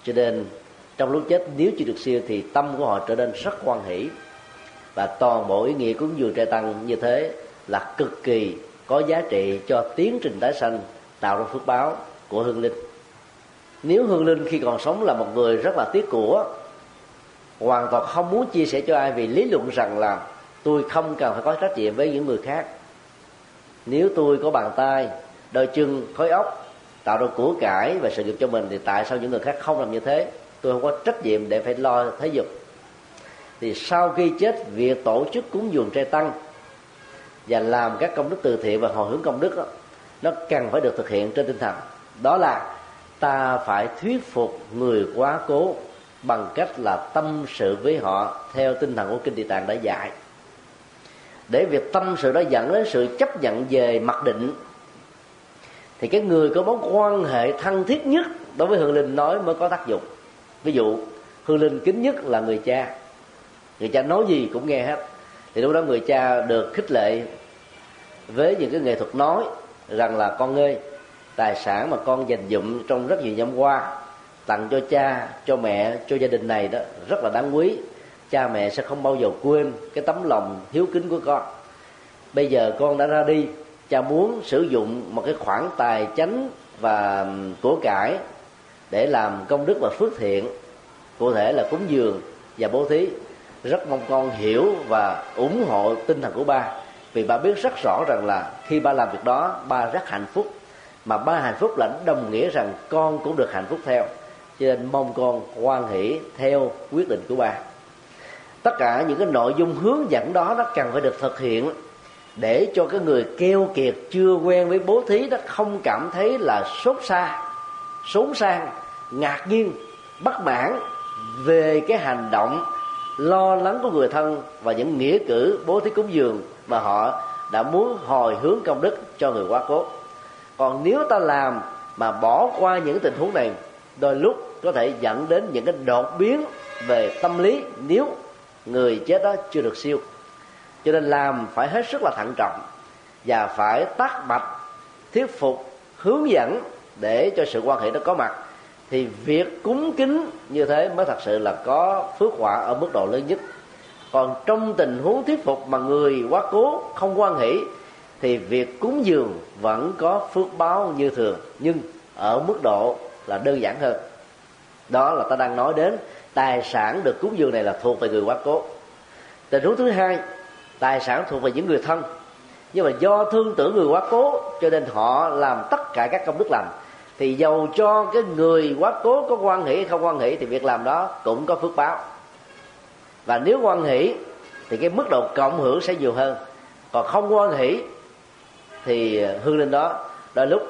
Cho nên, trong lúc chết, nếu chưa được siêu thì tâm của họ trở nên rất quan hỷ và toàn bộ ý nghĩa cúng dường trai tăng như thế là cực kỳ có giá trị cho tiến trình tái sanh, tạo ra phước báo của hương linh. Nếu hương linh khi còn sống là một người rất là tiếc của, hoàn toàn không muốn chia sẻ cho ai vì lý luận rằng là tôi không cần phải có trách nhiệm với những người khác. Nếu tôi có bàn tay, đôi chân, khối óc, tạo ra của cải và sự nghiệp cho mình, thì tại sao những người khác không làm như thế? Tôi không có trách nhiệm để phải lo thế dục thì sau khi chết việc tổ chức cúng dường trai tăng và làm các công đức từ thiện và hồi hướng công đức đó, nó cần phải được thực hiện trên tinh thần. Đó là ta phải thuyết phục người quá cố bằng cách là tâm sự với họ theo tinh thần của kinh địa tạng đã dạy. Để việc tâm sự đó dẫn đến sự chấp nhận về mặc định thì cái người có mối quan hệ thân thiết nhất đối với hương linh nói mới có tác dụng. Ví dụ hương linh kính nhất là người cha người cha nói gì cũng nghe hết. Thì lúc đó người cha được khích lệ với những cái nghệ thuật nói rằng là con ơi, tài sản mà con dành dụm trong rất nhiều năm qua, tặng cho cha, cho mẹ, cho gia đình này đó rất là đáng quý. Cha mẹ sẽ không bao giờ quên cái tấm lòng hiếu kính của con. Bây giờ con đã ra đi, cha muốn sử dụng một cái khoản tài chánh và của cải để làm công đức và phước thiện, cụ thể là cúng dường và bố thí rất mong con hiểu và ủng hộ tinh thần của ba. Vì ba biết rất rõ rằng là khi ba làm việc đó, ba rất hạnh phúc. Mà ba hạnh phúc là đồng nghĩa rằng con cũng được hạnh phúc theo. Cho nên mong con quan hỷ theo quyết định của ba. Tất cả những cái nội dung hướng dẫn đó, nó cần phải được thực hiện để cho cái người keo kiệt chưa quen với bố thí đó không cảm thấy là sốt xa, sốn sang, ngạc nhiên, bất mãn về cái hành động lo lắng của người thân và những nghĩa cử bố thí cúng dường mà họ đã muốn hồi hướng công đức cho người quá cố. Còn nếu ta làm mà bỏ qua những tình huống này, đôi lúc có thể dẫn đến những cái đột biến về tâm lý nếu người chết đó chưa được siêu. Cho nên làm phải hết sức là thận trọng và phải tác bạch, thuyết phục, hướng dẫn để cho sự quan hệ đó có mặt thì việc cúng kính như thế mới thật sự là có phước quả ở mức độ lớn nhất. Còn trong tình huống thuyết phục mà người quá cố, không quan hỷ, thì việc cúng dường vẫn có phước báo như thường, nhưng ở mức độ là đơn giản hơn. Đó là ta đang nói đến, tài sản được cúng dường này là thuộc về người quá cố. Tình huống thứ hai, tài sản thuộc về những người thân. Nhưng mà do thương tưởng người quá cố, cho nên họ làm tất cả các công đức lành thì dầu cho cái người quá cố có quan hỷ hay không quan hỷ thì việc làm đó cũng có phước báo. Và nếu quan hỷ thì cái mức độ cộng hưởng sẽ nhiều hơn. Còn không quan hỷ thì hương linh đó, đôi lúc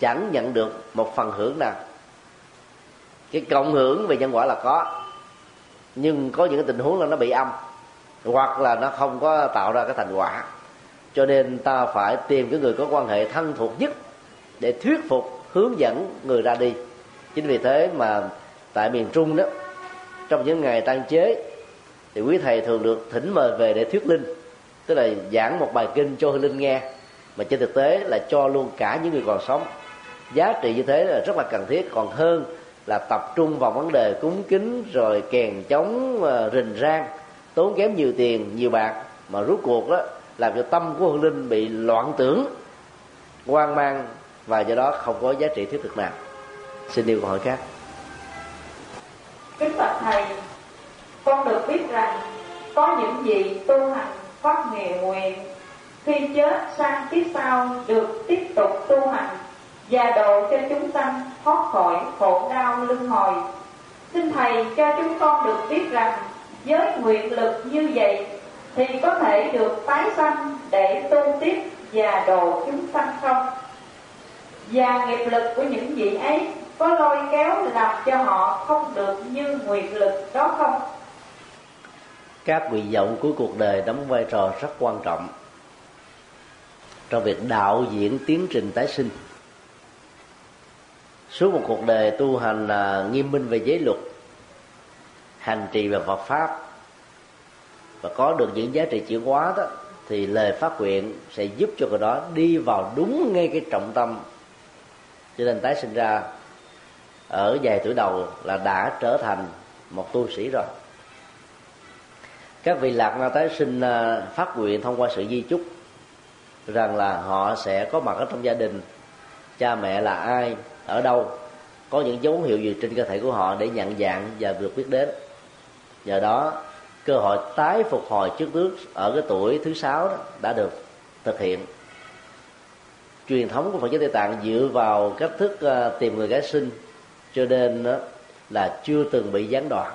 chẳng nhận được một phần hưởng nào. Cái cộng hưởng về nhân quả là có, nhưng có những cái tình huống là nó bị âm, hoặc là nó không có tạo ra cái thành quả. Cho nên ta phải tìm cái người có quan hệ thân thuộc nhất để thuyết phục hướng dẫn người ra đi. Chính vì thế mà tại miền trung đó, trong những ngày tan chế, thì quý thầy thường được thỉnh mời về để thuyết linh, tức là giảng một bài kinh cho linh nghe. Mà trên thực tế là cho luôn cả những người còn sống. Giá trị như thế là rất là cần thiết. Còn hơn là tập trung vào vấn đề cúng kính, rồi kèn chống ờ, rình rang, tốn kém nhiều tiền, nhiều bạc. Mà rút cuộc đó làm cho tâm của hương linh bị loạn tưởng, hoang mang và do đó không có giá trị thiết thực nào. Xin điều câu hỏi khác. Kính bạch thầy, con được biết rằng có những gì tu hành phát nghề nguyện khi chết sang kiếp sau được tiếp tục tu hành và độ cho chúng sanh thoát khỏi khổ đau luân hồi. Xin thầy cho chúng con được biết rằng với nguyện lực như vậy thì có thể được tái sanh để tu tiếp và độ chúng sanh không? Và nghiệp lực của những vị ấy có lôi kéo làm cho họ không được như nguyện lực đó không? Các nguyện vọng của cuộc đời đóng vai trò rất quan trọng trong việc đạo diễn tiến trình tái sinh. Suốt một cuộc đời tu hành là nghiêm minh về giới luật, hành trì và Phật pháp. Và có được những giá trị chuyển hóa đó, thì lời phát nguyện sẽ giúp cho người đó đi vào đúng ngay cái trọng tâm cho nên tái sinh ra ở vài tuổi đầu là đã trở thành một tu sĩ rồi. Các vị lạc ma tái sinh à, phát nguyện thông qua sự di chúc rằng là họ sẽ có mặt ở trong gia đình, cha mẹ là ai, ở đâu, có những dấu hiệu gì trên cơ thể của họ để nhận dạng và được biết đến. Nhờ đó, cơ hội tái phục hồi trước nước ở cái tuổi thứ sáu đã được thực hiện truyền thống của Phật giáo Tây Tạng dựa vào cách thức ờ, tìm người gái sinh cho nên là chưa từng bị gián đoạn.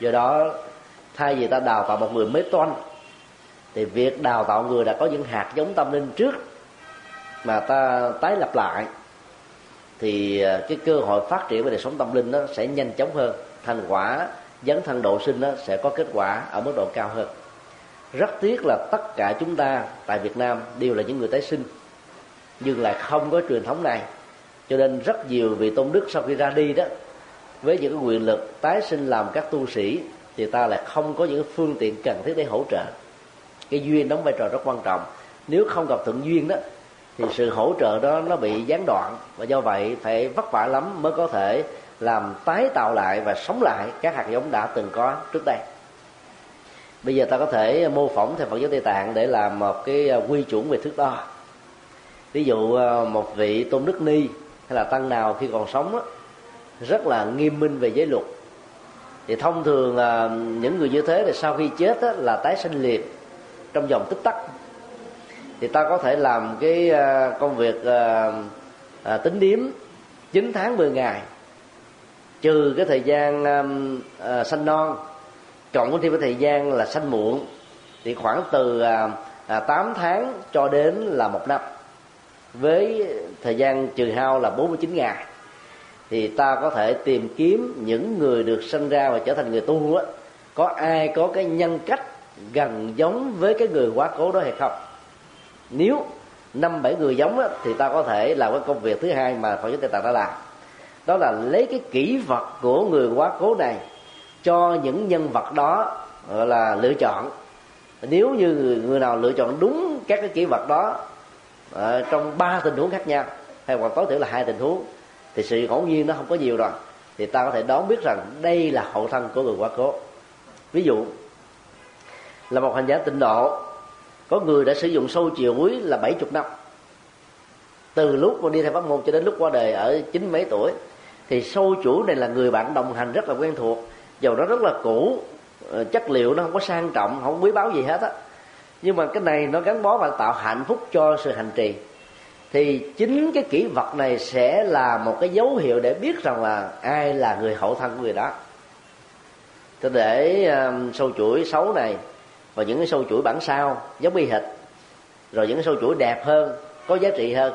Do đó, thay vì ta đào tạo một người mới toan thì việc đào tạo người đã có những hạt giống tâm linh trước mà ta tái lập lại, thì ờ, cái cơ hội phát triển về đời sống tâm linh nó sẽ nhanh chóng hơn. Thành quả, dấn thân độ sinh nó sẽ có kết quả ở mức độ cao hơn. Rất tiếc là tất cả chúng ta tại Việt Nam đều là những người tái sinh nhưng lại không có truyền thống này. Cho nên rất nhiều vị tôn đức sau khi ra đi đó, với những cái quyền lực tái sinh làm các tu sĩ, thì ta lại không có những phương tiện cần thiết để hỗ trợ. Cái duyên đóng vai trò rất quan trọng. Nếu không gặp thuận duyên đó, thì sự hỗ trợ đó nó bị gián đoạn. Và do vậy, phải vất vả lắm mới có thể làm tái tạo lại và sống lại các hạt giống đã từng có trước đây. Bây giờ ta có thể mô phỏng theo Phật giáo Tây Tạng để làm một cái quy chuẩn về thước đo ví dụ ờ, một vị tôn đức ni hay là tăng nào khi còn sống đó, rất là nghiêm minh về giới luật. Thì thông thường ờ, những người như thế thì sau khi chết đó, là tái sinh liệt trong vòng tích tắc. Thì ta có thể làm cái ờ, công việc tính điếm 9 tháng 10 ngày. Trừ cái thời gian uh, sanh non cộng thêm cái thời gian là sanh muộn thì khoảng từ uh, 8 tháng cho đến là một năm với thời gian trừ hao là 49 ngày thì ta có thể tìm kiếm những người được sinh ra và trở thành người tu á. Có ai có cái nhân cách gần giống với cái người quá cố đó hay không? Nếu năm bảy người giống á, thì ta có thể làm cái công việc thứ hai mà phật giáo tây tạng đã làm. Đó là lấy cái kỹ vật của người quá cố này cho những nhân vật đó gọi là lựa chọn. Nếu như người, người nào lựa chọn đúng các cái kỹ vật đó à, trong ba tình huống khác nhau hay hoặc tối thiểu là hai tình huống thì sự ngẫu nhiên nó không có nhiều rồi thì ta có thể đoán biết rằng đây là hậu thân của người quá cố. Ví dụ là một hành giả tịnh độ có người đã sử dụng sâu chiều quý là bảy chục năm. Từ lúc mà đi theo pháp môn cho đến lúc qua đời ở chín mấy tuổi thì sâu chủ này là người bạn đồng hành rất là quen thuộc dầu nó rất là cũ ờ, chất liệu nó không có sang trọng không quý báu gì hết á nhưng mà cái này nó gắn bó và tạo hạnh phúc cho sự hành trì. Thì chính cái kỹ vật này sẽ là một cái dấu hiệu để biết rằng là ai là người hậu thân của người đó. Thế để um, sâu chuỗi xấu này và những cái sâu chuỗi bản sao giống bi hệt. Rồi những cái sâu chuỗi đẹp hơn có giá trị hơn.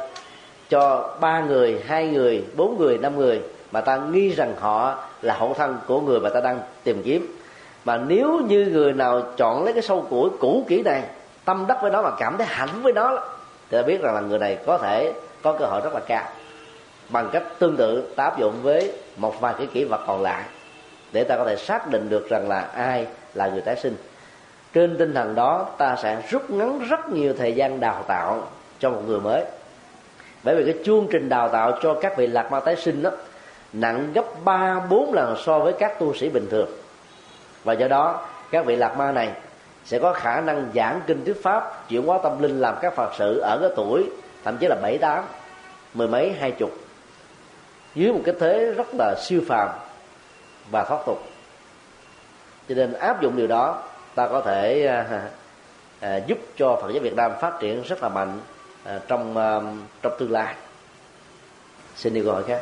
Cho ba người hai người bốn người năm người mà ta nghi rằng họ là hậu thân của người mà ta đang tìm kiếm mà nếu như người nào chọn lấy cái sâu củi cũ kỹ này, tâm đắc với nó mà cảm thấy hạnh với nó, thì ta biết rằng là người này có thể có cơ hội rất là cao. Bằng cách tương tự ta áp dụng với một vài cái kỹ vật còn lại, để ta có thể xác định được rằng là ai là người tái sinh. Trên tinh thần đó, ta sẽ rút ngắn rất nhiều thời gian đào tạo cho một người mới. Bởi vì cái chương trình đào tạo cho các vị lạc ma tái sinh đó, nặng gấp ba bốn lần so với các tu sĩ bình thường và do đó các vị lạc ma này sẽ có khả năng giảng kinh thuyết pháp chuyển hóa tâm linh làm các phật sự ở cái tuổi thậm chí là bảy tám mười mấy hai chục. Dưới một cái thế rất là siêu phàm và thoát tục. Cho nên áp dụng điều đó ta có thể à, à, giúp cho phật giáo việt nam phát triển rất là mạnh à, trong à, trong tương lai. Xin đi gọi khác.